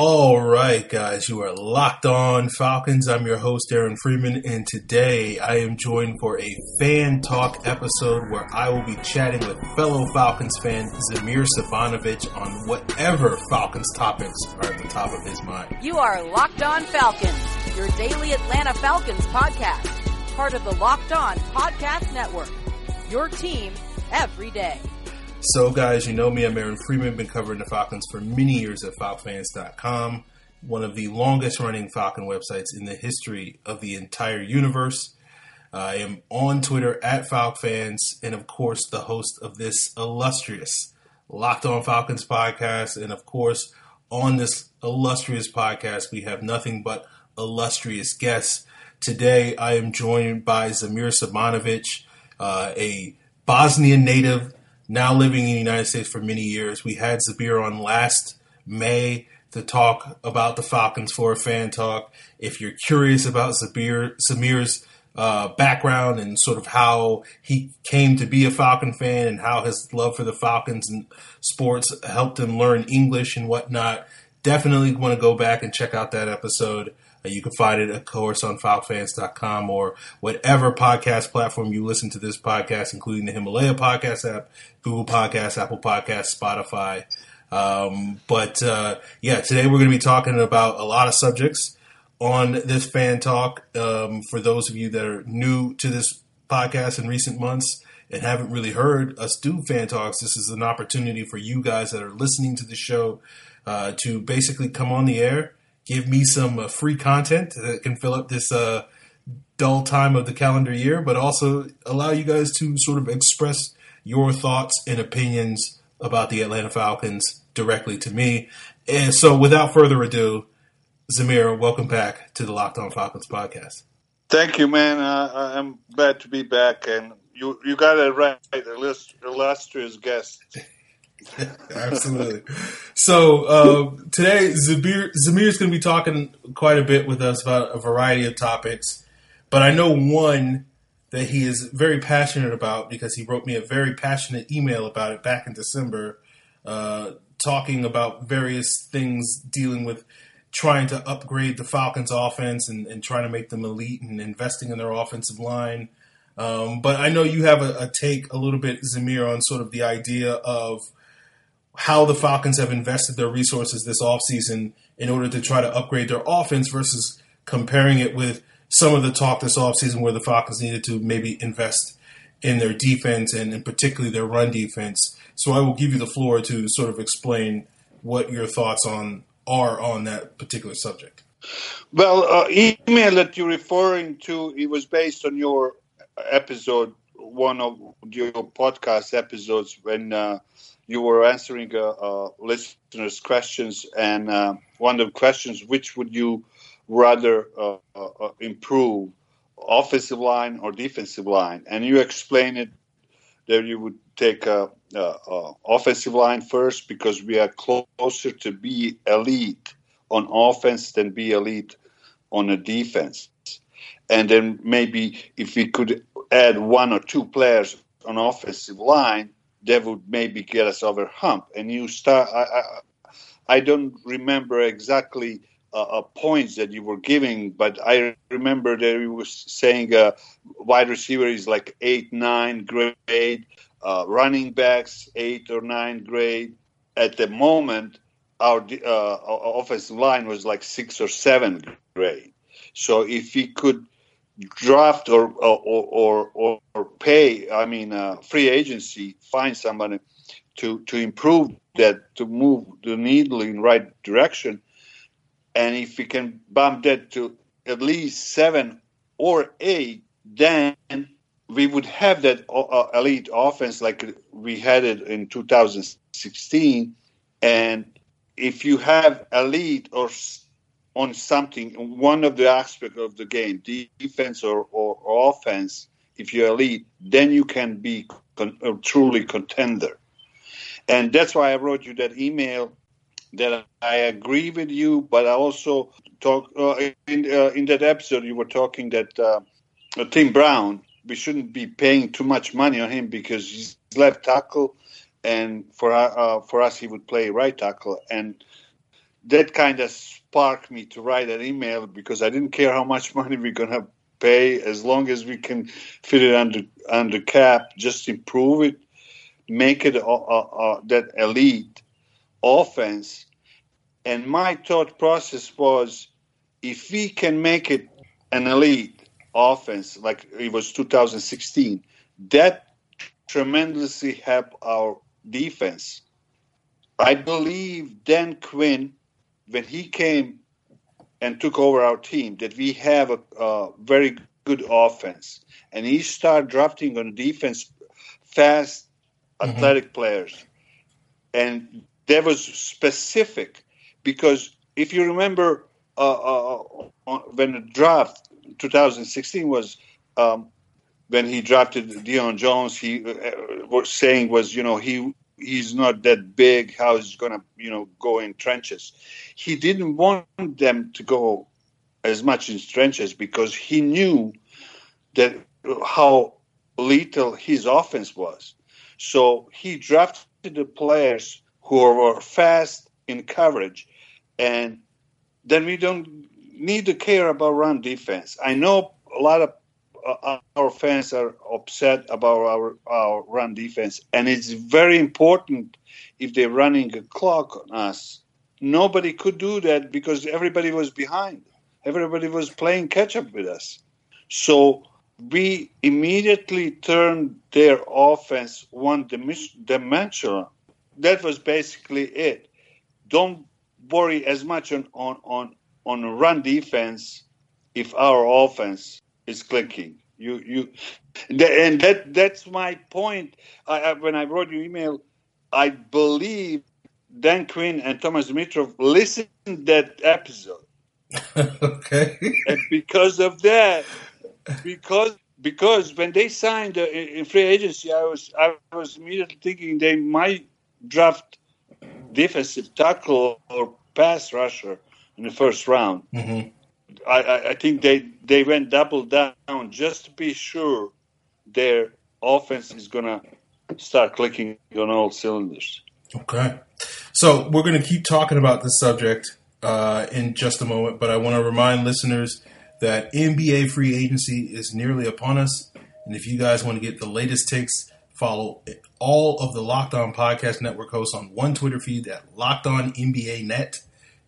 All right, guys, you are locked on Falcons. I'm your host, Aaron Freeman, and today I am joined for a fan talk episode where I will be chatting with fellow Falcons fan Zamir Sabanovich on whatever Falcons topics are at the top of his mind. You are Locked On Falcons, your daily Atlanta Falcons podcast, part of the Locked On Podcast Network. Your team every day. So, guys, you know me. I'm Aaron Freeman. Been covering the Falcons for many years at FalcFans.com, one of the longest running Falcon websites in the history of the entire universe. I am on Twitter at FalcFans, and of course, the host of this illustrious Locked On Falcons podcast. And of course, on this illustrious podcast, we have nothing but illustrious guests. Today, I am joined by Zamir Sabanovich, uh, a Bosnian native now living in the United States for many years. We had Zabir on last May to talk about the Falcons for a fan talk. If you're curious about Zabir, Samir's uh, background and sort of how he came to be a Falcon fan and how his love for the Falcons and sports helped him learn English and whatnot, definitely want to go back and check out that episode. Uh, you can find it, of course, on FalcFans.com or whatever podcast platform you listen to this podcast, including the Himalaya podcast app, Google Podcasts, Apple Podcasts, Spotify. Um, but uh, yeah, today we're going to be talking about a lot of subjects on this fan talk. Um, for those of you that are new to this podcast in recent months and haven't really heard us do fan talks, this is an opportunity for you guys that are listening to the show uh, to basically come on the air give me some uh, free content that can fill up this uh, dull time of the calendar year, but also allow you guys to sort of express your thoughts and opinions about the Atlanta Falcons directly to me. And so, without further ado, Zamir, welcome back to the Locked On Falcons podcast. Thank you, man. Uh, I'm glad to be back, and you you got it right, the illustrious guest. Absolutely. So uh, today, Zamir, is going to be talking quite a bit with us about a variety of topics, but I know one that he is very passionate about because he wrote me a very passionate email about it back in December, uh, talking about various things dealing with trying to upgrade the Falcons' offense and, and trying to make them elite and investing in their offensive line. Um, but I know you have a, a take a little bit, Zamir, on sort of the idea of – how the Falcons have invested their resources this offseason in order to try to upgrade their offense versus comparing it with some of the talk this offseason where the Falcons needed to maybe invest in their defense and, and particularly their run defense. So I will give you the floor to sort of explain what your thoughts on are on that particular subject. Well, uh, email that you're referring to, it was based on your episode, one of your podcast episodes when uh, you were answering uh, uh, listeners' questions, and uh, one of the questions: which would you rather improve, offensive line or defensive line? And you explained it that you would take a, offensive line first because we are closer to be elite on offense than be elite on a defense. And then maybe if we could add one or two players on offensive line, that would maybe get us over hump. And you start. I, I, I don't remember exactly uh, uh, points that you were giving, but I remember that you were saying uh, wide receiver is like eight, nine grade, uh, running backs eight or nine grade. At the moment, our uh, offensive line was like six or seven grade. So if we could draft or or or, or pay, I mean, uh, free agency, find somebody to to improve that, to move the needle in right direction, and if we can bump that to at least seven or eight, then we would have that uh, elite offense like we had it in 2016. And if you have elite or on something, one of the aspects of the game, defense or, or, or, offense, if you're elite, then you can be con- a truly contender. And that's why I wrote you that email that I agree with you, but I also talk uh, in, uh, in that episode you were talking that uh, Tim Brown, we shouldn't be paying too much money on him because he's left tackle, and for uh, for us he would play right tackle, and that kind of sparked me to write an email because I didn't care how much money we're gonna pay as long as we can fit it under under cap, just improve it, make it uh, uh, that elite offense. And my thought process was, if we can make it an elite offense like it was 2016, that tremendously helped our defense. I believe Dan Quinn, when he came and took over our team, that we have a, a very good offense, and he started drafting on defense fast, mm-hmm. athletic players, and that was specific because if you remember uh, uh, uh when the draft 2016 was um, when he drafted Deion Jones. He uh, was saying was you know he he's not that big. How he's to you know go in trenches? He didn't want them to go as much in trenches because he knew that how little his offense was. So he drafted the players who were fast in coverage, and then we don't need to care about run defense. I know a lot of Uh, our fans are upset about our, our run defense, and it's very important if they're running a clock on us. Nobody could do that because everybody was behind. Everybody was playing catch up with us. So we immediately turned their offense one dimensional. That was basically it. Don't worry as much on, on, on on run defense if our offense is clicking. You you, and that that's my point. I, when I wrote your email, I believe Dan Quinn and Thomas Dimitroff listened that episode. okay. and because of that, because because when they signed uh, in free agency, I was I was immediately thinking they might draft defensive tackle or pass rusher in the first round. Mm-hmm. I, I, think they they went double down just to be sure their offense is gonna start clicking on all cylinders. Okay, so we're gonna keep talking about this subject uh, in just a moment, but I want to remind listeners that NBA free agency is nearly upon us, and if you guys want to get the latest takes, follow all of the Locked On Podcast Network hosts on one Twitter feed at Locked On NBA Net.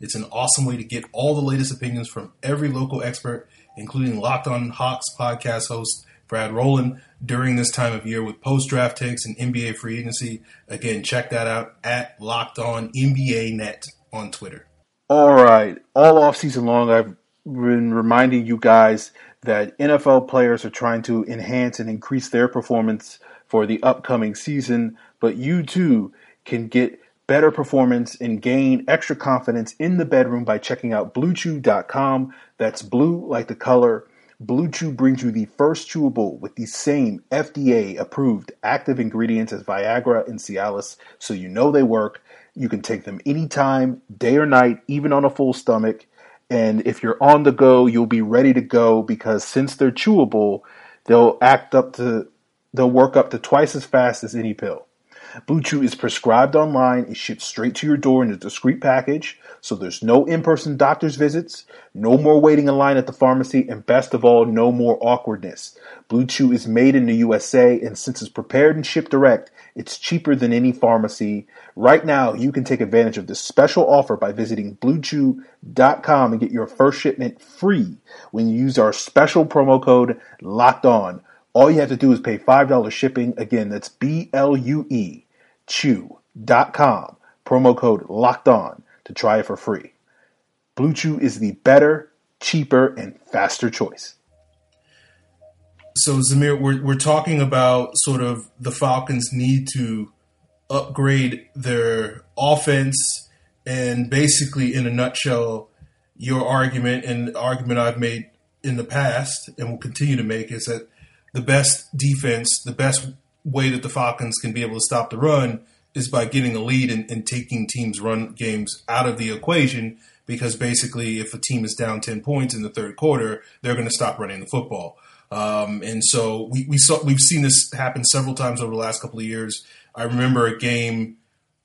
It's an awesome way to get all the latest opinions from every local expert, including Locked On Hawks podcast host Brad Rowland during this time of year with post draft takes and NBA free agency. Again, check that out at Locked On NBA Net on Twitter. All right. All off season long, I've been reminding you guys that NFL players are trying to enhance and increase their performance for the upcoming season, but you too can get better performance and gain extra confidence in the bedroom by checking out bluechew.com. That's blue like the color. Blue brings you the first chewable with the same FDA approved active ingredients as Viagra and Cialis, so you know they work. You can take them anytime, day or night, even on a full stomach. And if you're on the go, you'll be ready to go because since they're chewable, they'll act up to, they'll work up to twice as fast as any pill. Blue Chew is prescribed online and shipped straight to your door in a discreet package, so there's no in person doctor's visits, no more waiting in line at the pharmacy, and best of all, no more awkwardness. Blue Chew is made in the USA, and since it's prepared and shipped direct, it's cheaper than any pharmacy. Right now, you can take advantage of this special offer by visiting bluechew.com and get your first shipment free when you use our special promo code LOCKED ON. All you have to do is pay $5 shipping. Again, that's B L U E Chew.com. Promo code locked on to try it for free. Blue Chew is the better, cheaper, and faster choice. So, Zamir, we're, we're talking about sort of the Falcons need to upgrade their offense. And basically, in a nutshell, your argument and argument I've made in the past and will continue to make is that the best defense, the best way that the Falcons can be able to stop the run is by getting a lead and, and, taking teams' run games out of the equation. Because basically, if a team is down ten points in the third quarter, they're going to stop running the football. Um, and so we, we saw we've seen this happen several times over the last couple of years. I remember a game,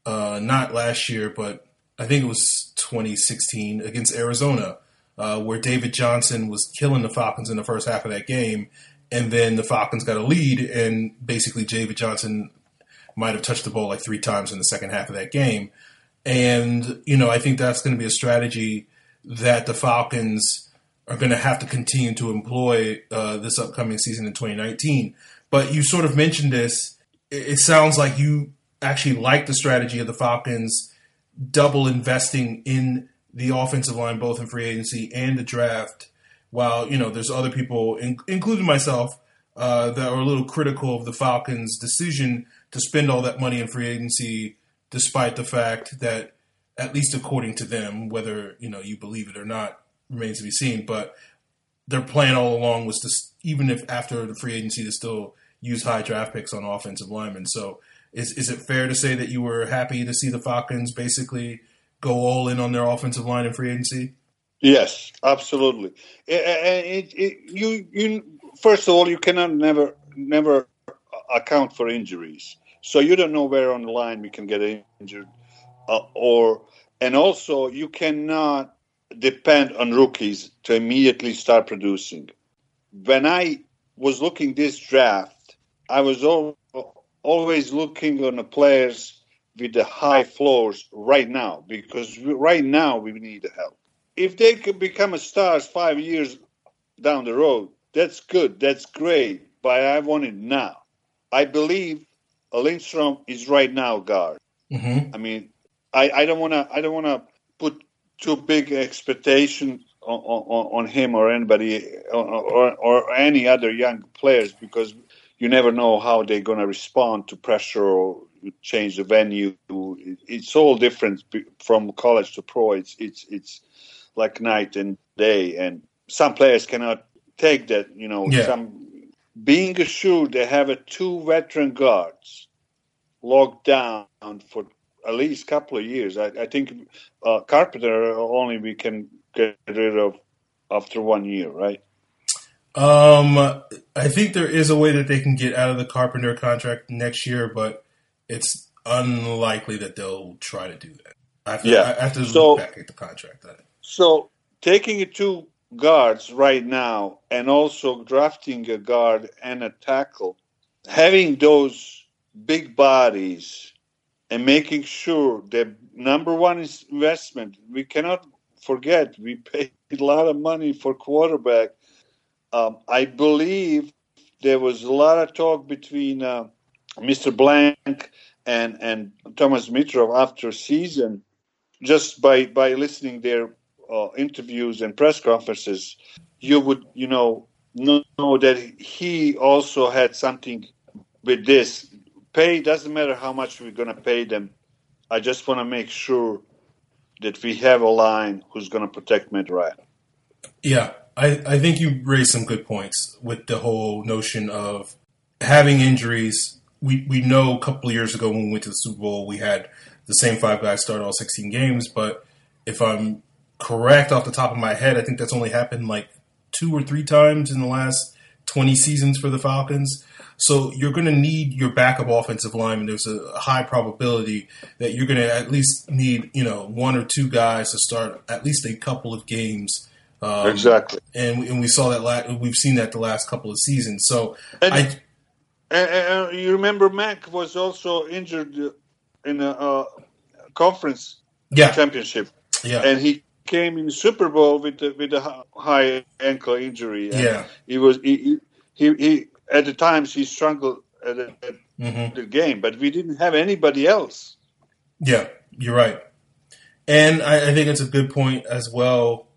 uh, not last year, but I think it was 2016 against Arizona, uh, where David Johnson was killing the Falcons in the first half of that game, and then the Falcons got a lead, and basically David Johnson might have touched the ball like three times in the second half of that game. And, you know, I think that's going to be a strategy that the Falcons are going to have to continue to employ uh, this upcoming season in 2019. But you sort of mentioned this. It sounds like you actually like the strategy of the Falcons double investing in the offensive line, both in free agency and the draft. While you know, there's other people, in, including myself, uh, that are a little critical of the Falcons' decision to spend all that money in free agency, despite the fact that, at least according to them, whether you know you believe it or not remains to be seen. But their plan all along was to, even if after the free agency, to still use high draft picks on offensive linemen. So is is it fair to say that you were happy to see the Falcons basically go all in on their offensive line in free agency? Yes, absolutely. It, it, it, you you first of all you cannot never never account for injuries, so you don't know where on the line we can get injured, uh, or and also you cannot depend on rookies to immediately start producing. When I was looking this draft, I was always looking on the players with the high floors right now because right now we need help. If they could become a stars five years down the road, that's good, that's great, but I want it now. I believe Lindstrom is right now guard. Mm-hmm. I mean, I, I don't want to I don't want to put too big expectation on, on, on him or anybody or, or, or any other young players because you never know how they're going to respond to pressure or change the venue. It's all different from college to pro. It's it's it's like night and day, and some players cannot take that. You know, yeah. some being assured they have a two veteran guards locked down for at least a couple of years. I, I think uh, Carpenter only we can get rid of after one year, right? Um, I think there is a way that they can get out of the Carpenter contract next year, but it's unlikely that they'll try to do that. I have to, yeah. I have to so, look back at the contract. So taking two guards right now, and also drafting a guard and a tackle, having those big bodies, and making sure that number one is investment. We cannot forget we paid a lot of money for quarterback um, I believe there was a lot of talk between uh, Mr. Blank and and Thomas Mitrov after season, just by by listening their uh, interviews and press conferences, you would you know know that he also had something with this. Pay doesn't matter how much we're going to pay them. I just want to make sure that we have a line who's going to protect Matt Ryan. Yeah, I, I think you raised some good points with the whole notion of having injuries. We we know a couple years ago when we went to the Super Bowl, we had the same five guys start all 16 games. But if I'm correct off the top of my head, I think that's only happened like two or three times in the last 20 seasons for the Falcons. So you're going to need your backup offensive line, and there's a high probability that you're going to at least need, you know, one or two guys to start at least a couple of games um, exactly. And, and we saw that. La- we've seen that the last couple of seasons. So and, I. And, you remember Mack was also injured in a uh, conference yeah. championship. Yeah. And he came in Super Bowl with a, with a high ankle injury. Yeah. He was he, he, he at the times he struggled at, at mm-hmm. the game, but we didn't have anybody else. Yeah, you're right. And I, I think it's a good point as well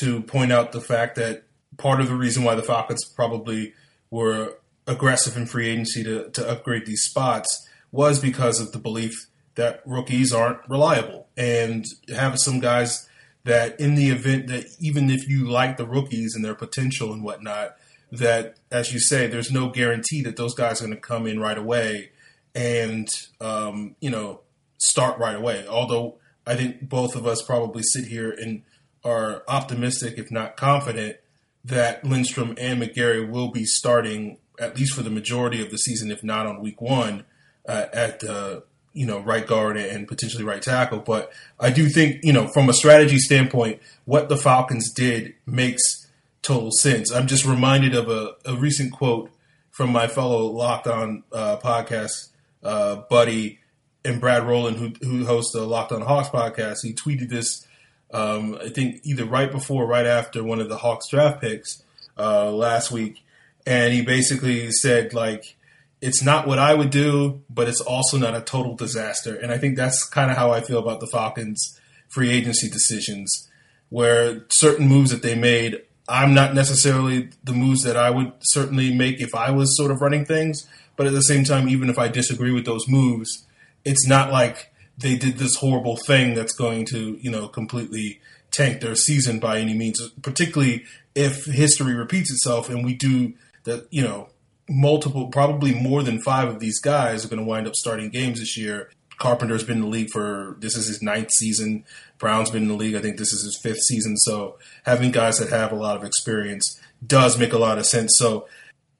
to point out the fact that part of the reason why the Falcons probably were aggressive in free agency to, to upgrade these spots was because of the belief that rookies aren't reliable and have some guys that in the event that even if you like the rookies and their potential and whatnot, that as you say, there's no guarantee that those guys are going to come in right away and um, you know start right away. Although I think both of us probably sit here and are optimistic, if not confident, that Lindstrom and McGary will be starting at least for the majority of the season, if not on week one, uh, at the you know, right guard and potentially right tackle. But I do think, you know, from a strategy standpoint, what the Falcons did makes total sense. I'm just reminded of a, a recent quote from my fellow Locked On uh, podcast uh, buddy and Brad Rowland, who, who hosts the Locked On Hawks podcast. He tweeted this, um, I think, either right before or right after one of the Hawks draft picks uh, last week. And he basically said, like, it's not what I would do, but it's also not a total disaster. And I think that's kind of how I feel about the Falcons' free agency decisions, where certain moves that they made, I'm not necessarily the moves that I would certainly make if I was sort of running things. But at the same time, even if I disagree with those moves, it's not like they did this horrible thing that's going to, you know, completely tank their season by any means, particularly if history repeats itself and we do that, you know, multiple, probably more than five of these guys are going to wind up starting games this year. Carpenter's been in the league for this is his ninth season. Brown's been in the league. I think this is his fifth season. So having guys that have a lot of experience does make a lot of sense. So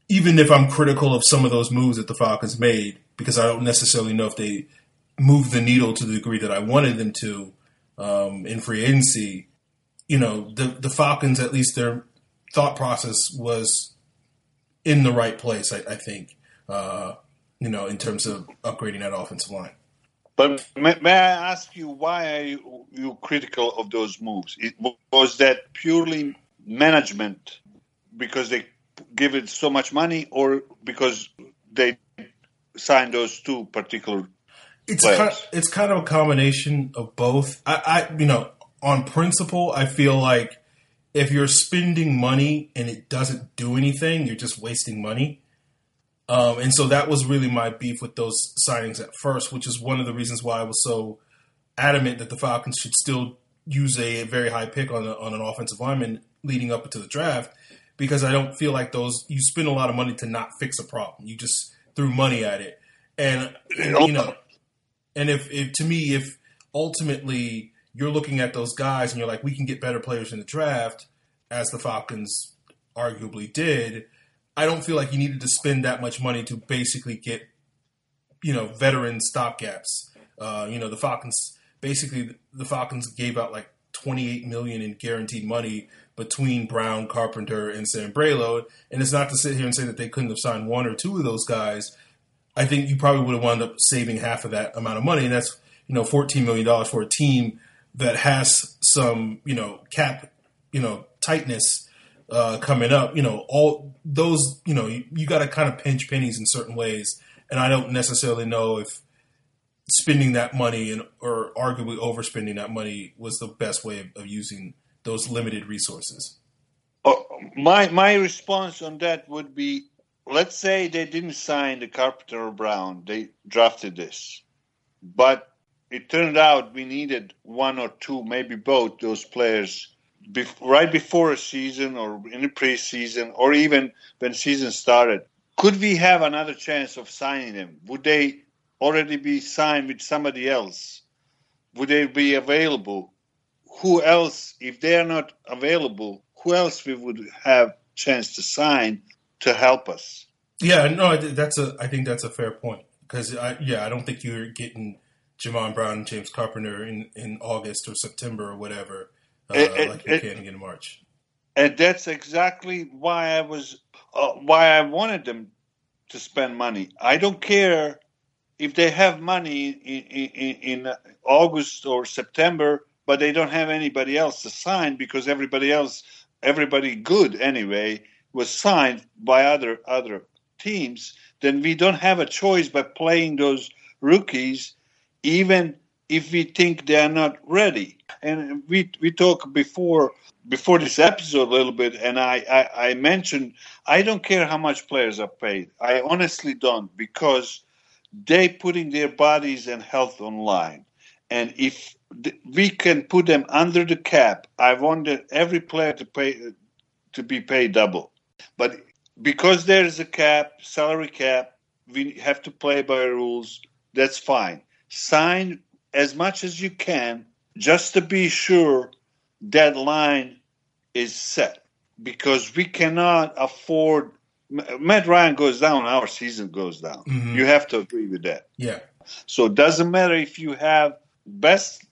even if I'm critical of some of those moves that the Falcons made, because I don't necessarily know if they moved the needle to the degree that I wanted them to um, in free agency, you know, the the Falcons at least their thought process was in the right place. I, I think, uh, you know, in terms of upgrading that offensive line. But may, may I ask you why are you, you critical of those moves? It, was that purely management because they give it so much money, or because they signed those two particular? It's kind of, it's kind of a combination of both. I, I you know on principle, I feel like if you're spending money and it doesn't do anything, you're just wasting money. Um, and so that was really my beef with those signings at first, which is one of the reasons why I was so adamant that the Falcons should still use a, very high pick on, a, on an offensive lineman leading up into the draft, because I don't feel like those you spend a lot of money to not fix a problem. You just threw money at it, and, and you know, and if, if to me, if ultimately you're looking at those guys and you're like, we can get better players in the draft, as the Falcons arguably did. I don't feel like you needed to spend that much money to basically get, you know, veteran stopgaps. Uh, you know, the Falcons basically the Falcons gave out like 28 million in guaranteed money between Brown, Carpenter, and Sambrailo. And it's not to sit here and say that they couldn't have signed one or two of those guys. I think you probably would have wound up saving half of that amount of money, and that's you know 14 million dollars for a team that has some you know cap you know tightness uh, coming up. You know all those you know you, you got to kind of pinch pennies in certain ways, and I don't necessarily know if spending that money and or arguably overspending that money was the best way of, of using those limited resources. Uh, my my response on that would be let's say they didn't sign the Carpenter Brown, they drafted this, but it turned out we needed one or two, maybe both those players right before a season or in the preseason or even when season started. Could we have another chance of signing them? Would they already be signed with somebody else? Would they be available? Who else, if they are not available, who else we would have chance to sign to help us? Yeah, no, that's a. I think that's a fair point because I, yeah, I don't think you're getting Jamon Brown and James Carpenter in, in August or September or whatever, uh, and, like you can in March. And that's exactly why I was uh, why I wanted them to spend money. I don't care if they have money in, in, in August or September, but they don't have anybody else to sign because everybody else, everybody good anyway, was signed by other other teams. Then we don't have a choice but playing those rookies even if we think they're not ready. And we we talked before before this episode a little bit, and I, I, I mentioned I don't care how much players are paid. I honestly don't because they putting their bodies and health on line. And if we can put them under the cap, I wanted every player to pay to be paid double. But because there is a cap, salary cap, we have to play by rules. That's fine sign as much as you can just to be sure that line is set because we cannot afford Matt Ryan goes down, our season goes down. Mhm. You have to agree with that. Yeah, So it doesn't matter if you have best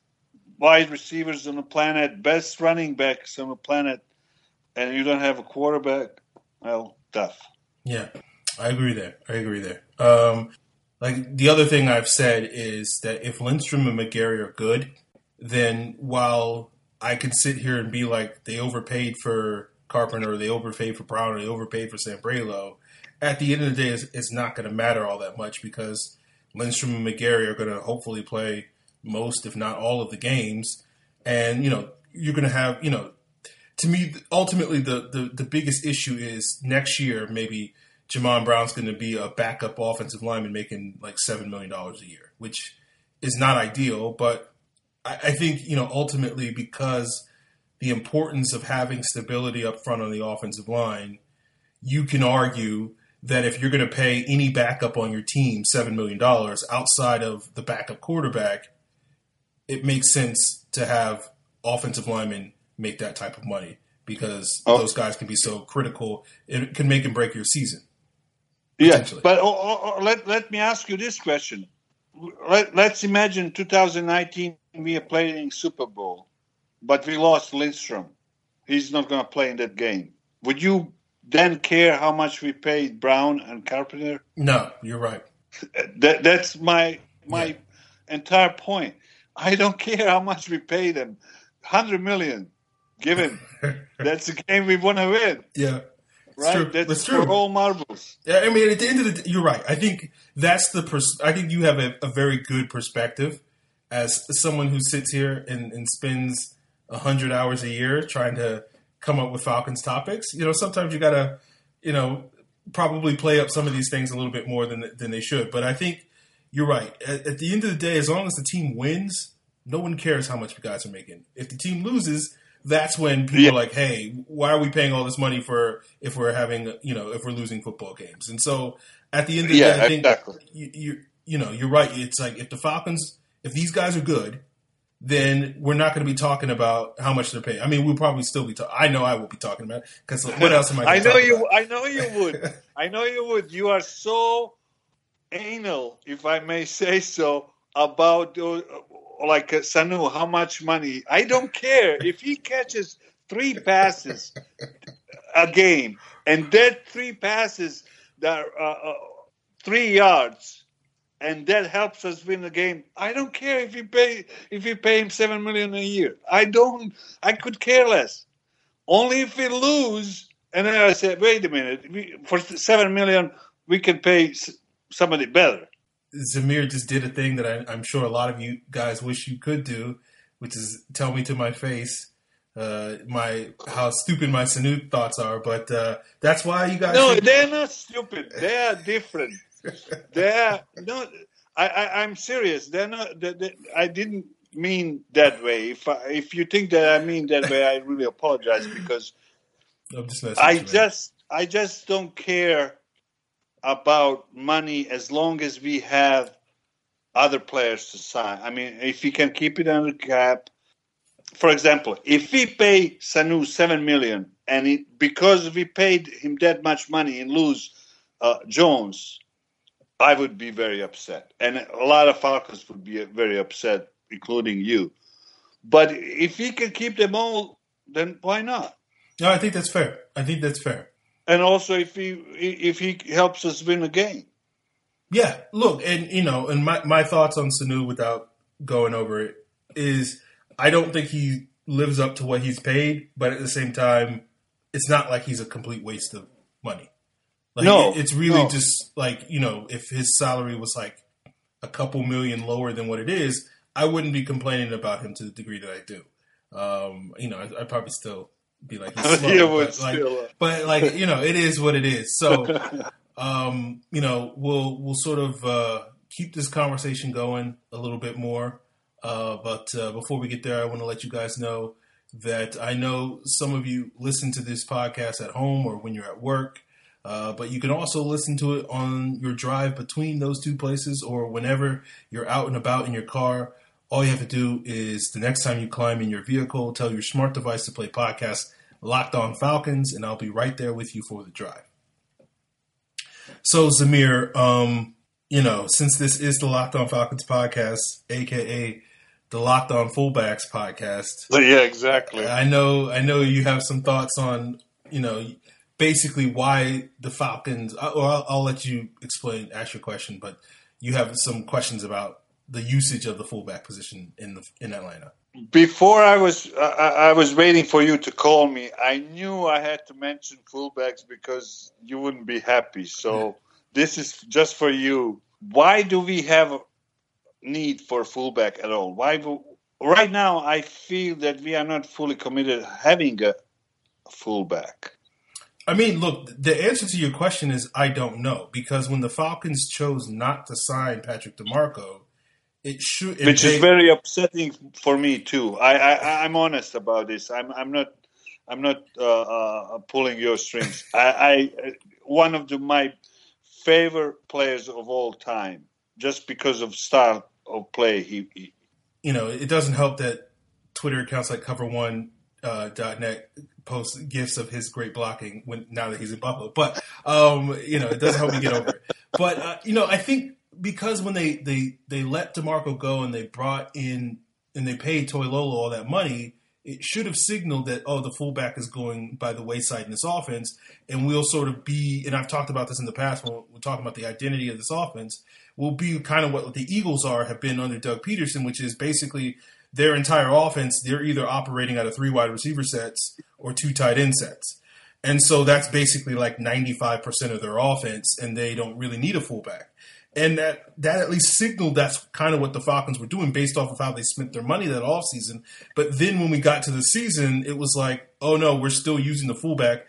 wide receivers on the planet, best running backs on the planet, and you don't have a quarterback. Well, tough. Yeah, I agree there. I agree there. Um, like the other thing I've said is that if Lindstrom and McGary are good, then while I can sit here and be like they overpaid for Carpenter, they overpaid for Brown, or they overpaid for Sambrailo, at the end of the day, it's, it's not going to matter all that much because Lindstrom and McGary are going to hopefully play most, if not all, of the games, and you know you're going to have you know. To me, ultimately, the, the, the biggest issue is next year maybe Jamon Brown's going to be a backup offensive lineman making like seven million dollars a year, which is not ideal. But I, I, think you know ultimately because the importance of having stability up front on the offensive line, you can argue that if you're going to pay any backup on your team seven million dollars outside of the backup quarterback, it makes sense to have offensive linemen make that type of money because oh. those guys can be so critical. It can make and break your season. Yeah, but oh, oh, oh, let let me ask you this question. Let, let's imagine 2019 we are playing Super Bowl, but we lost Lindstrom. He's not going to play in that game. Would you then care how much we paid Brown and Carpenter? No, you're right. That, that's my my yeah. entire point. I don't care how much we paid them. Hundred million, given. that's the game we want to win. Yeah right? True. That's, that's true. all marbles. Yeah, I mean, at the end of the, day, you're right. I think that's the. Pers- I think you have a, a, very good perspective as someone who sits here and, and spends hundred hours a year trying to come up with Falcons topics. You know, sometimes you gotta, you know, probably play up some of these things a little bit more than than they should. But I think you're right. At, at the end of the day, as long as the team wins, no one cares how much you guys are making. If the team loses, that's when people yeah. are like, "Hey, why are we paying all this money for if we're having you know if we're losing football games?" And so at the end of the yeah, day, I think exactly. you, you you know you're right. It's like if the Falcons, if these guys are good, then we're not going to be talking about how much they're paying. I mean, we'll probably still be. talking. I know I will be talking about because what else am I? I know you. About? I know you would. I know you would. You are so anal, if I may say so, about like uh, Sanu, how much money? I don't care if he catches three passes a game, and that three passes that are uh, uh, three yards, and that helps us win the game. I don't care if you pay if you pay him seven million a year. I don't. I could care less. Only if we lose, and then I said, wait a minute, we, for seven million we can pay somebody better. Zamir just did a thing that I, am sure a lot of you guys wish you could do, which is tell me to my face uh, my how stupid my Sanu thoughts are. But uh, that's why you guys. No, should... they're not stupid. They are different. they're no. I, I am serious. They're not. They're, they're, I didn't mean that way. If I, if you think that I mean that way, I really apologize because just I just I just don't care about money as long as we have other players to sign. I mean, if we can keep it under cap, for example, if we pay Sanu seven million, and it, because we paid him that much money and lose uh, Jones, I would be very upset, and a lot of Falcons would be very upset, including you. But if we can keep them all, then why not? No, I think that's fair. I think that's fair and also if he if he helps us win a game. Yeah, look, and you know, and my my thoughts on Sanu without going over it is I don't think he lives up to what he's paid, but at the same time, it's not like he's a complete waste of money. Like, no, it's really no. just like you know, if his salary was like a couple million lower than what it is, I wouldn't be complaining about him to the degree that I do. Um, you know, I, I'd probably still be like slow, but, like, but like you know, it is what it is. So, um, you know, we'll we'll sort of uh, keep this conversation going a little bit more. Uh, but uh, before we get there, I want to let you guys know that I know some of you listen to this podcast at home or when you're at work. Uh, but you can also listen to it on your drive between those two places or whenever you're out and about in your car all you have to do is the next time you climb in your vehicle, tell your smart device to play podcast Locked On Falcons, and I'll be right there with you for the drive. So, Zamir, um, you know, since this is the Locked On Falcons podcast, aka the Locked On Fullbacks podcast. Yeah, exactly. I know, I know you have some thoughts on, you know, basically why the Falcons. Or I'll, I'll let you explain, ask your question, but you have some questions about the usage of the fullback position in the in Atlanta. Before I was I, I was waiting for you to call me. I knew I had to mention fullbacks because you wouldn't be happy. So this is just for you. Why do we have need for fullback at all? Why? do- Right now, I feel that we are not fully committed having a fullback. I mean, look, the answer to your question is I don't know because when the Falcons chose not to sign Patrick DeMarco, it should, if which is very upsetting for me too. I, I I'm honest about this. I'm I'm not I'm not uh, uh, pulling your strings. I, I one of the, my favorite players of all time, just because of style of play. He, he you know, it doesn't help that Twitter accounts like Cover One uh, dot net post gifs of his great blocking when now that he's in Buffalo. But um, you know, it doesn't help me get over it. But uh, you know, I think because when they they they let DiMarco go and they brought in and they paid Toilolo all that money, it should have signaled that oh, the fullback is going by the wayside in this offense, and we'll sort of be. And I've talked about this in the past when we're talking about the identity of this offense. Will be kind of what the Eagles are have been under Doug Pederson, which is basically their entire offense. They're either operating out of three wide receiver sets or two tight end sets. And so that's basically like 95% of their offense, and they don't really need a fullback. And that, that at least signaled that's kind of what the Falcons were doing based off of how they spent their money that offseason. But then when we got to the season, it was like, oh no, we're still using the fullback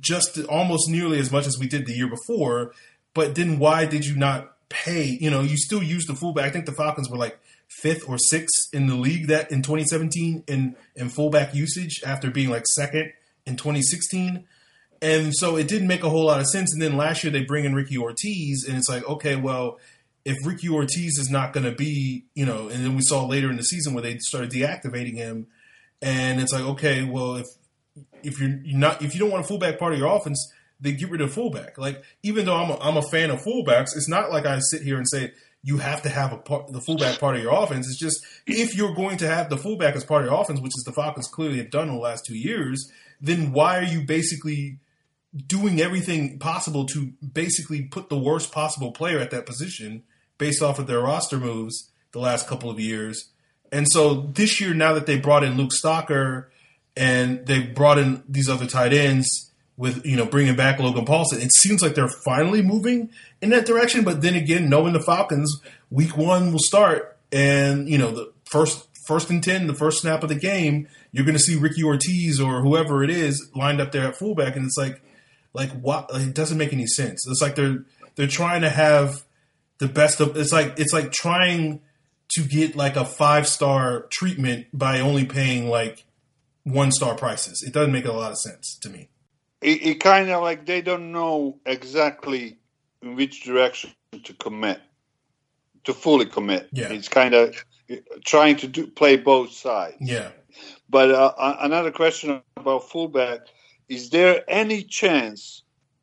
just almost nearly as much as we did the year before. But then why did you not pay? You know, you still use the fullback. I think the Falcons were like fifth or sixth in the league that in 2017 in in fullback usage after being like second in 2016. And so it didn't make a whole lot of sense. And then last year they bring in Ricky Ortiz, and it's like, okay, well, if Ricky Ortiz is not going to be, you know, and then we saw later in the season where they started deactivating him, and it's like, okay, well, if if you're, not if you don't want a fullback part of your offense, then get rid of fullback. Like even though I'm a, I'm a fan of fullbacks, it's not like I sit here and say you have to have a part, the fullback part of your offense. It's just if you're going to have the fullback as part of your offense, which is the Falcons clearly have done in the last two years, then why are you basically doing everything possible to basically put the worst possible player at that position based off of their roster moves the last couple of years? And so this year, now that they brought in Luke Stocker and they brought in these other tight ends with you know bringing back Logan Paulson, it seems like they're finally moving in that direction. But then again, knowing the Falcons, Week One will start, and you know the first first and ten, the first snap of the game, you're going to see Ricky Ortiz or whoever it is lined up there at fullback, and it's like like what? Like, it doesn't make any sense. It's like they're they're trying to have the best of. It's like it's like trying to get like a five star treatment by only paying like one star prices. It doesn't make a lot of sense to me. it, it kind of like they don't know exactly in which direction to commit, to fully commit. Yeah. It's kind of trying to do, play both sides. Yeah. But uh, another question about fullback: Is there any chance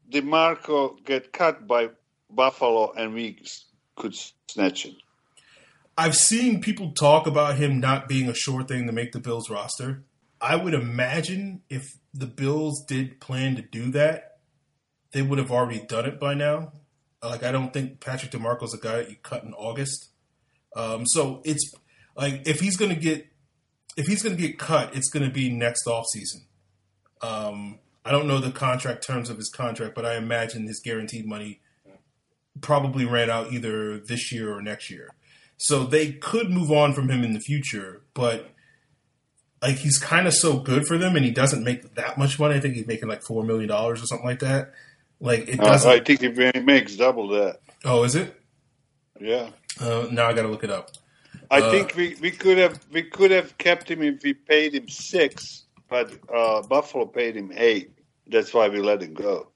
DiMarco get cut by Buffalo and we could snatch him? I've seen people talk about him not being a sure thing to make the Bills roster. I would imagine if the Bills did plan to do that, they would have already done it by now. Like I don't think Patrick DiMarco's a guy that you cut in August. Um, so it's like if he's gonna get if he's gonna get cut, it's gonna be next off season. Um, I don't know the contract terms of his contract, but I imagine his guaranteed money probably ran out either this year or next year. So they could move on from him in the future, but like he's kind of so good for them, and he doesn't make that much money. I think he's making like four million dollars or something like that. Like it Uh, doesn't. I think he makes double that, oh, is it? yeah. Uh, now I got to look it up. I Uh, think we, we could have we could have kept him if we paid him six, but uh, Buffalo paid him eight. That's why we let him go.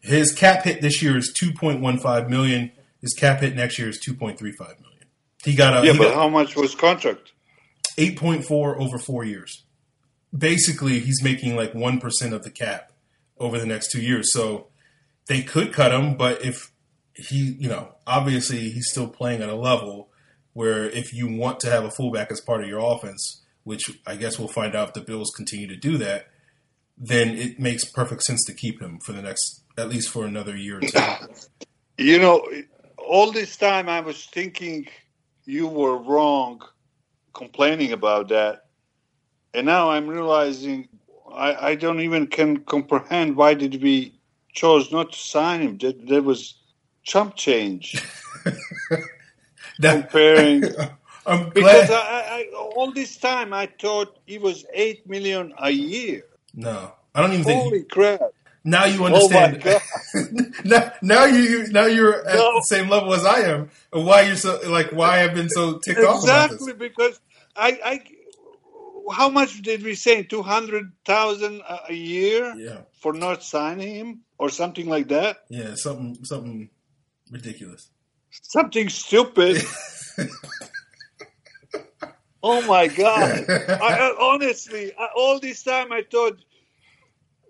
His cap hit this year is two point one five million. His cap hit next year is two point three five million. He got a yeah, but how much was contract? eight point four over four years. Basically, he's making like one percent of the cap over the next two years. So they could cut him, but if he, you know, obviously he's still playing at a level where if you want to have a fullback as part of your offense, which I guess we'll find out if the Bills continue to do that, then it makes perfect sense to keep him for the next, at least for another year or two. You know, all this time I was thinking you were wrong complaining about that. And now I'm realizing I, I don't even can comprehend why did we chose not to sign him. That there was chump change That- comparing I'm because glad. I, I, all this time I thought he was eight million a year. no, I don't even think. Holy crap! now you Oh understand. god! now, now you now you're at No. the same level as I am. And why you're so like why I've been so ticked off exactly because I, I how much did we say two hundred thousand a year Yeah, for not signing him or something like that? yeah, something something ridiculous. Something stupid. oh my god! I, honestly, I, all this time I thought,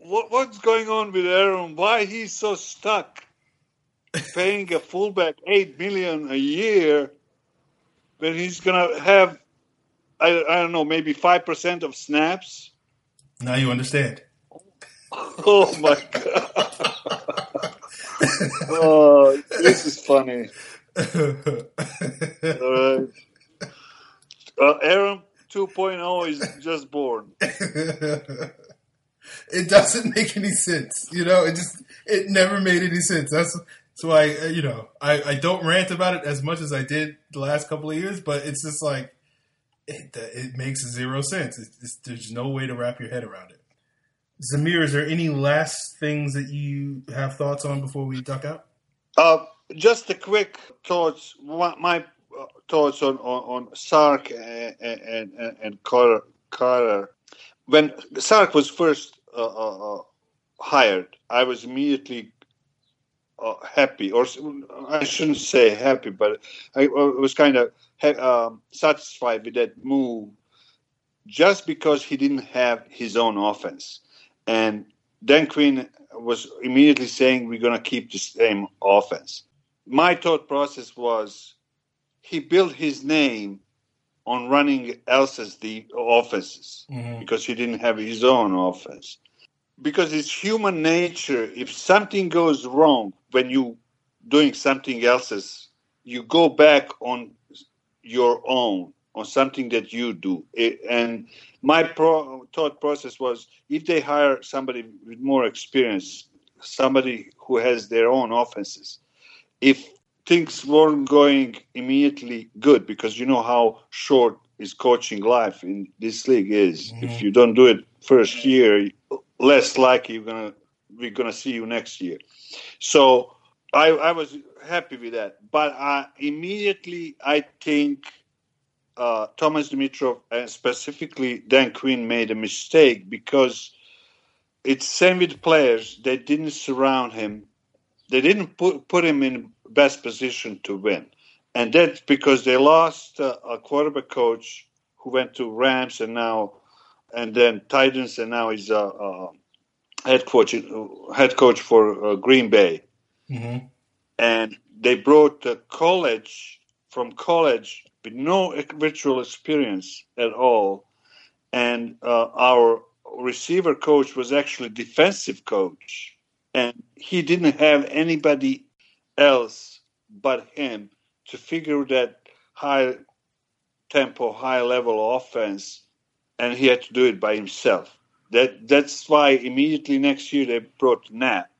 what, what's going on with Aaron? Why he's so stuck paying a fullback eight million a year when he's gonna have, I, I don't know, maybe five percent of snaps? Now you understand. Oh my god! oh, this is funny. All right. Uh, Aaron 2.0 is just born. it doesn't make any sense. You know, it just it never made any sense. That's so why uh, you know I, I don't rant about it as much as I did the last couple of years, but it's just like it it makes zero sense. It's there's no way to wrap your head around it. Zamir, is there any last things that you have thoughts on before we duck out? Uh, just a quick thoughts. My thoughts on on, on Sark and and, and, and Carter. When Sark was first uh, uh, uh, hired, I was immediately uh, happy, or I shouldn't say happy, but I, was kind of um, satisfied with that move, just because he didn't have his own offense, and Dan Quinn was immediately saying we're going to keep the same offense. My thought process was he built his name on running else's the offenses Mm-hmm. because he didn't have his own offense. Because it's human nature. If something goes wrong when you doing something else's, you go back on your own on something that you do. It, and my pro, thought process was if they hire somebody with more experience, somebody who has their own offenses, if things weren't going immediately good, because you know how short is coaching life in this league is. If you don't do it first year, less likely you're gonna we're gonna see you next year. So I, I was happy with that, but uh, immediately I think uh, Thomas Dimitroff and specifically Dan Quinn made a mistake because it's same with players. They didn't surround him. They didn't put put him in best position to win, and that's because they lost uh, a quarterback coach who went to Rams and now, and then Titans and now he's a, a head coach head coach for uh, Green Bay Mm-hmm. and they brought a college from college with no virtual experience at all. And uh, our receiver coach was actually defensive coach, and he didn't have anybody else but him to figure that high tempo, high level offense, and he had to do it by himself. That that's why immediately next year they brought Knapp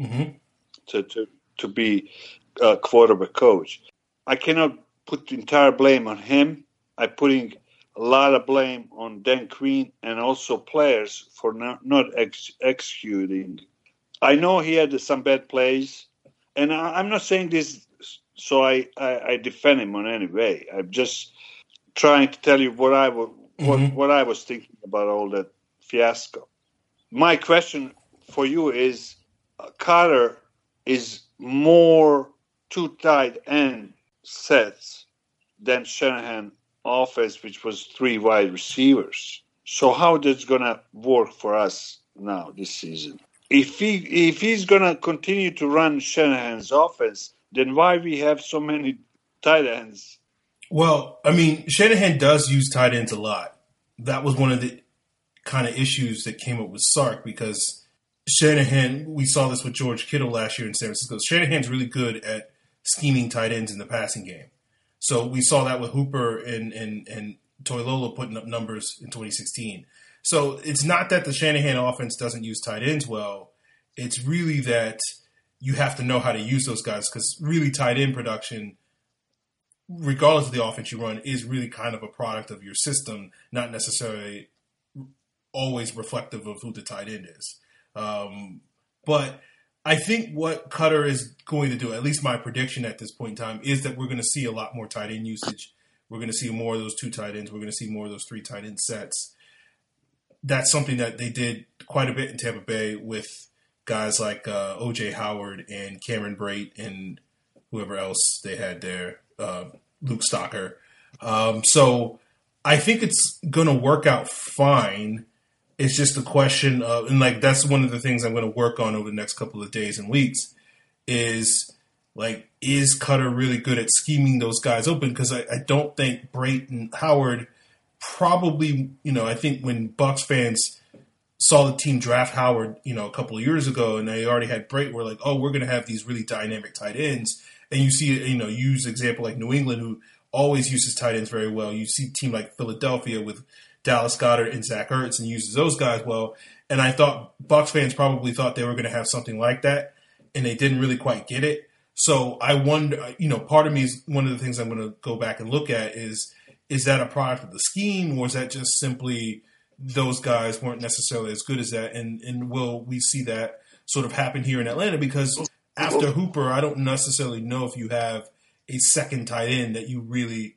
Mm-hmm. to, to, to be a quarterback coach. I cannot put the entire blame on him. I'm putting a lot of blame on Dan Quinn and also players for not, not ex- executing. I know he had some bad plays, and I, I'm not saying this so I, I, I defend him on any way. I'm just trying to tell you what I wa- what, Mhm. what I was thinking about all that fiasco. My question for you is uh, Carter is more two tight end sets than Shanahan offense, which was three wide receivers. So how that's gonna work for us now this season? If he if he's gonna continue to run Shanahan's offense, then why we have so many tight ends? Well, I mean, Shanahan does use tight ends a lot. That was one of the kind of issues that came up with Sark because Shanahan, we saw this with George Kittle last year in San Francisco. Shanahan's really good at scheming tight ends in the passing game. So we saw that with Hooper and and and Toilolo putting up numbers in 2016. So it's not that the Shanahan offense doesn't use tight ends well. It's really that you have to know how to use those guys because really tight end production, regardless of the offense you run, is really kind of a product of your system, not necessarily always reflective of who the tight end is. Um, but I think what Koetter is going to do, at least my prediction at this point in time, is that we're going to see a lot more tight end usage. We're going to see more of those two tight ends. We're going to see more of those three tight end sets. That's something that they did quite a bit in Tampa Bay with guys like uh, OJ Howard and Cameron Brate and whoever else they had there, uh, Luke Stocker. Um, so I think it's going to work out fine. It's just a question of, and like that's one of the things I'm going to work on over the next couple of days and weeks is like, is Koetter really good at scheming those guys open? Because I, I don't think Brate and Howard probably, you know, I think when Bucks fans saw the team draft Howard, you know, a couple of years ago, and they already had Brate, we're like, oh, we're going to have these really dynamic tight ends. And you see, you know, use example like New England, who always uses tight ends very well. You see team like Philadelphia with Dallas Goedert and Zach Ertz and uses those guys well. And I thought Bucks fans probably thought they were going to have something like that, and they didn't really quite get it. So I wonder, you know, part of me is one of the things I'm going to go back and look at is is that a product of the scheme, or is that just simply those guys weren't necessarily as good as that? And and will we see that sort of happen here in Atlanta? Because after Hooper, I don't necessarily know if you have a second tight end that you really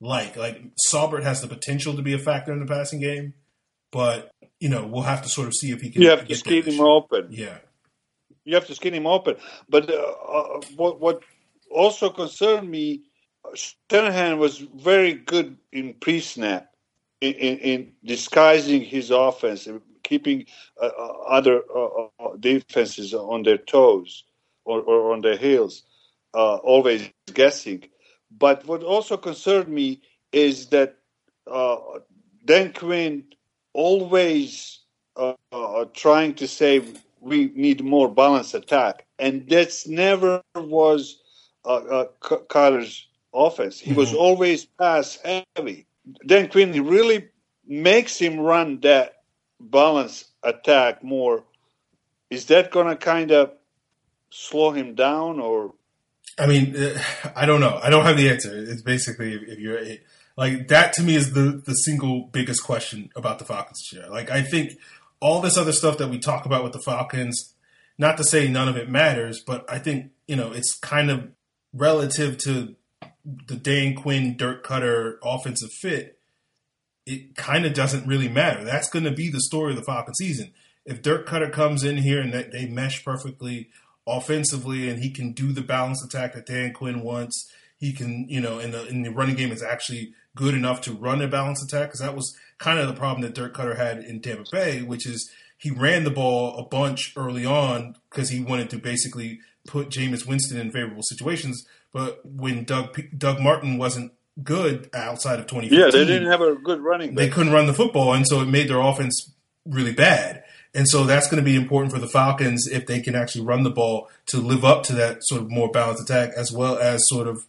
like. Like Saubert has the potential to be a factor in the passing game, but you know we'll have to sort of see if he can. You have to scheme him open. Yeah, you have to skin him open. But uh, uh, what what also concerned me, Shanahan was very good in pre-snap, in, in, in disguising his offense, keeping uh, uh other uh, uh, defenses on their toes or, or on their heels, always guessing. But what also concerned me is that Dan Quinn always trying to say we need more balanced attack, and that's never was uh, uh, Koetter's offense. He mm-hmm. was always pass heavy. Dan Quinn really makes him run that balance attack more. Is that going to kind of slow him down, or? I mean, uh, I don't know. I don't have the answer. It's basically if you're like that to me is the the single biggest question about the Falcons this year. Like I think all this other stuff that we talk about with the Falcons, not to say none of it matters, but I think, you know, it's kind of relative to the Dan Quinn, Dirk Koetter offensive fit. It kind of doesn't really matter. That's going to be the story of the Falcon season. If Dirk Koetter comes in here and they mesh perfectly offensively and he can do the balanced attack that Dan Quinn wants, he can, you know, in the, in the running game is actually good enough to run a balanced attack because that was kind of the problem that Dirk Koetter had in Tampa Bay, which is he ran the ball a bunch early on because he wanted to basically put Jameis Winston in favorable situations. But when Doug Doug Martin wasn't good outside of 2015, yeah, they didn't have a good running. Back. They couldn't run the football, and so it made their offense really bad. And so that's going to be important for the Falcons if they can actually run the ball to live up to that sort of more balanced attack, as well as sort of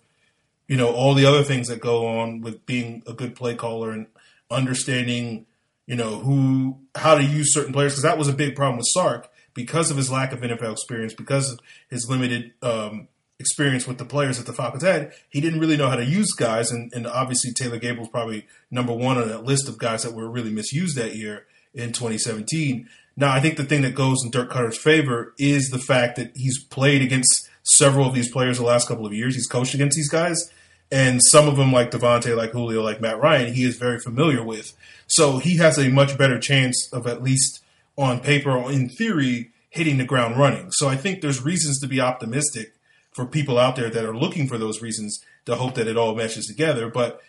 you know all the other things that go on with being a good play caller and understanding you know who how to use certain players because that was a big problem with Sark because of his lack of NFL experience because of his limited um, experience with the players that the Falcons had. He didn't really know how to use guys, and, and obviously Taylor Gabriel's probably number one on that list of guys that were really misused that year in 2017. Now, I think the thing that goes in Dirk Koetter's favor is the fact that he's played against several of these players the last couple of years. He's coached against these guys, and some of them, like Devonta, like Julio, like Matt Ryan, he is very familiar with. So he has a much better chance of at least on paper or in theory hitting the ground running. So I think there's reasons to be optimistic for people out there that are looking for those reasons to hope that it all meshes together. But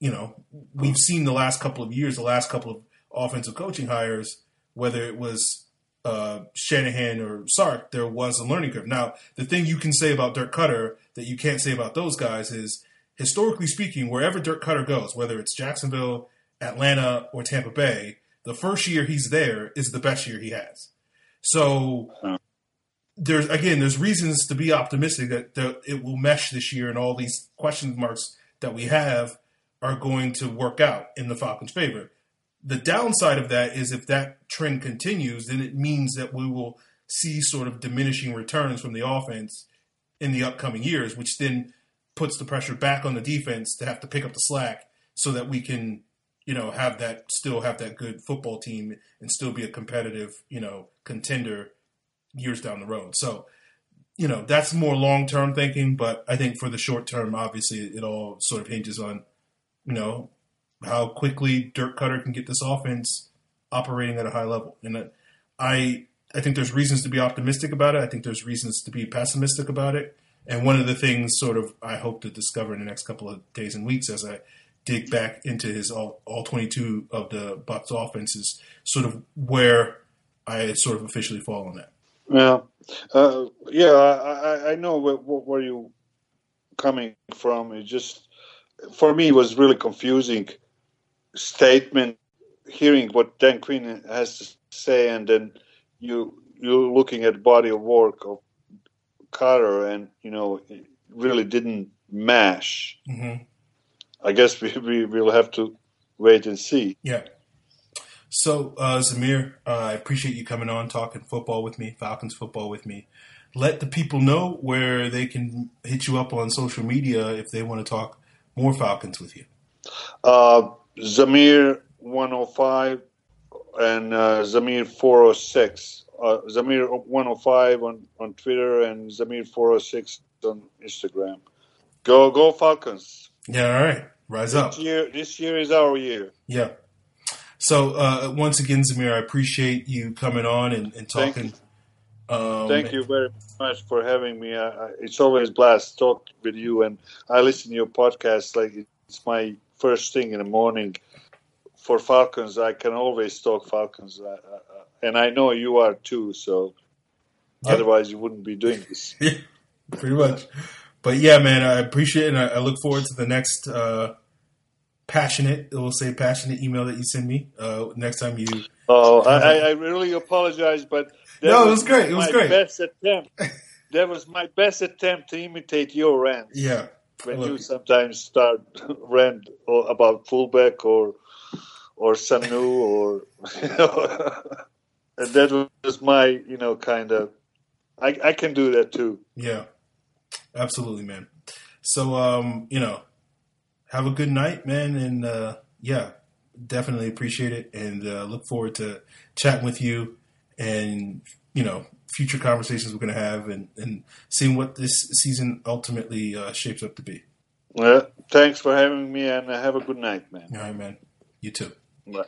you know, we've seen the last couple of years, the last couple of offensive coaching hires, whether it was uh, Shanahan or Sark, there was a learning curve. Now, the thing you can say about Dirk Koetter that you can't say about those guys is, historically speaking, wherever Dirk Koetter goes, whether it's Jacksonville, Atlanta, or Tampa Bay, the first year he's there is the best year he has. So there's again, there's reasons to be optimistic that, that it will mesh this year, and all these question marks that we have are going to work out in the Falcons' favor. The downside of that is if that trend continues, then it means that we will see sort of diminishing returns from the offense in the upcoming years, which then puts the pressure back on the defense to have to pick up the slack so that we can, you know, have that still have that good football team and still be a competitive, you know, contender years down the road. So, you know, that's more long term thinking, but I think for the short term, obviously, it all sort of hinges on, you know, how quickly Dirk Koetter can get this offense operating at a high level. And I I think there's reasons to be optimistic about it. I think there's reasons to be pessimistic about it. And one of the things sort of I hope to discover in the next couple of days and weeks as I dig back into his all, all 22 of the Bucs offense is sort of where I sort of officially fall on that. Yeah, uh, yeah, I, I know where, where you coming from. It just for me it was really confusing statement hearing what Dan Quinn has to say, and then you you're looking at body of work of Carter, and you know it really didn't mash. Mm-hmm. I guess we, we will have to wait and see. Yeah. So, uh, Zamir, uh, I appreciate you coming on, talking football with me, Falcons football with me. Let the people know where they can hit you up on social media if they want to talk more Falcons with you. Uh, Zamir 105 and uh, Zamir 406. Uh, Zamir 105 on, on Twitter and Zamir 406 on Instagram. Go, go Falcons! Yeah, all right, rise this up. Year, this year is our year. Yeah. So uh, once again, Zamir, I appreciate you coming on and, and talking. Thank, um, Thank you very much for having me. I, it's always a blast to talk with you, and I listen to your podcast like it's my first thing in the morning. For Falcons, I can always talk Falcons, uh, and I know you are too. So Yep. otherwise, you wouldn't be doing this. pretty much. But yeah, man, I appreciate it. And I, I look forward to the next uh, passionate, it will say passionate email that you send me uh, next time you. Oh, I, I- really apologize, but that No, it was great. It was my great. Best attempt. that was my best attempt to imitate your rant. Yeah. when you sometimes start rant or about fullback or or Sanu or and that was my you know kind of I, I can do that too. Yeah. Absolutely, man. So, um, you know, have a good night, man. And uh, yeah, definitely appreciate it. And uh, look forward to chatting with you and, you know, future conversations we're going to have and, and seeing what this season ultimately uh, shapes up to be. Well, thanks for having me and have a good night, man. All right, man. You too. Bye.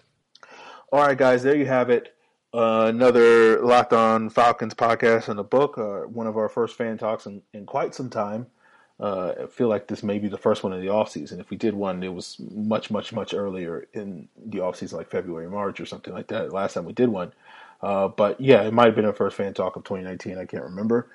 All right, guys, there you have it. Uh, another Locked On Falcons podcast in the book. Uh, one of our first fan talks in, in quite some time. Uh, I feel like this may be the first one in the offseason. If we did one, it was much, much, much earlier in the offseason, like February, March, or something like that. Last time we did one. Uh, but yeah, it might have been our first fan talk of 2019. I can't remember.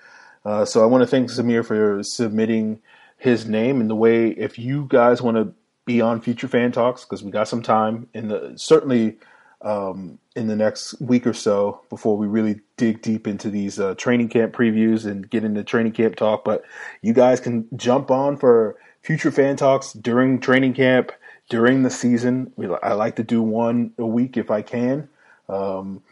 Uh, so I want to thank Samir for submitting his name and the way. If you guys want to be on future fan talks, because we got some time and certainly um, in the next week or so before we really dig deep into these uh, training camp previews and get into training camp talk. But you guys can jump on for future fan talks during training camp, during the season. We, I like to do one a week if I can. Um,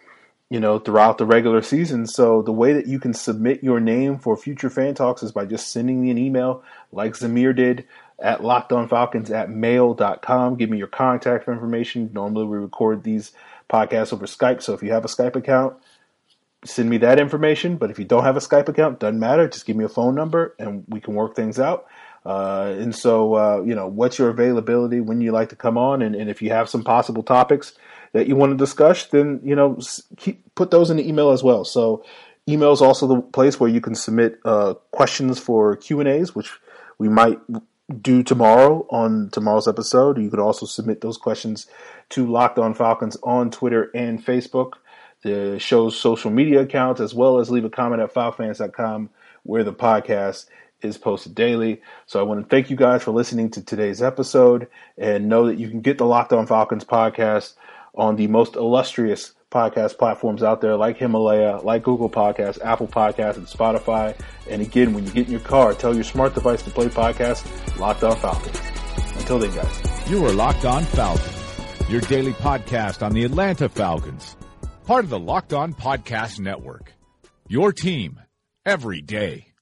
you know, throughout the regular season. So the way that you can submit your name for future fan talks is by just sending me an email like Zamir did at lockedonfalcons at mail.com. Give me your contact information. Normally we record these podcasts over Skype. So if you have a Skype account, send me that information. But if you don't have a Skype account, doesn't matter. Just give me a phone number and we can work things out. Uh, and so, uh, you know, what's your availability when you like to come on? And, and if you have some possible topics that you want to discuss, then, you know, keep, put those in the email as well. So email is also the place where you can submit uh, questions for Q&As, which we might do tomorrow on tomorrow's episode. You could also submit those questions to Locked On Falcons on Twitter and Facebook. the show's social media accounts, as well as leave a comment at FalFans.com where the podcast is posted daily. So I want to thank you guys for listening to today's episode and know that you can get the Locked On Falcons podcast on the most illustrious podcast platforms out there like Himalaya, like Google Podcasts, Apple Podcasts, and Spotify. And again, when you get in your car, tell your smart device to play podcast Locked On Falcons. Until then, guys. You are Locked On Falcons, your daily podcast on the Atlanta Falcons, part of the Locked On Podcast Network. Your team every day.